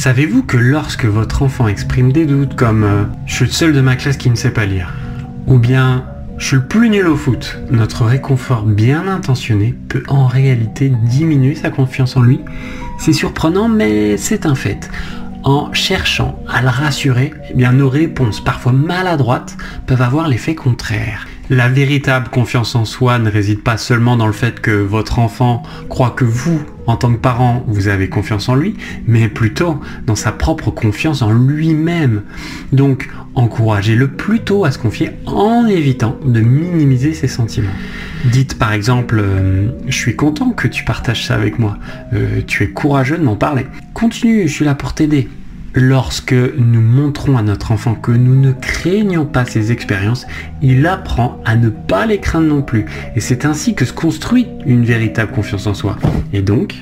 Savez-vous que lorsque votre enfant exprime des doutes comme euh, je suis le seul de ma classe qui ne sait pas lire ou bien je suis le plus nul au foot, notre réconfort bien intentionné peut en réalité diminuer sa confiance en lui C'est surprenant mais c'est un fait. En cherchant à le rassurer, eh nos réponses parfois maladroites peuvent avoir l'effet contraire. La véritable confiance en soi ne réside pas seulement dans le fait que votre enfant croit que vous, en tant que parent, vous avez confiance en lui, mais plutôt dans sa propre confiance en lui-même. Donc, encouragez-le plutôt à se confier en évitant de minimiser ses sentiments. Dites par exemple, euh, je suis content que tu partages ça avec moi, euh, tu es courageux de m'en parler. Continue, je suis là pour t'aider. Lorsque nous montrons à notre enfant que nous ne craignons pas ses expériences, il apprend à ne pas les craindre non plus. Et c'est ainsi que se construit une véritable confiance en soi. Et donc,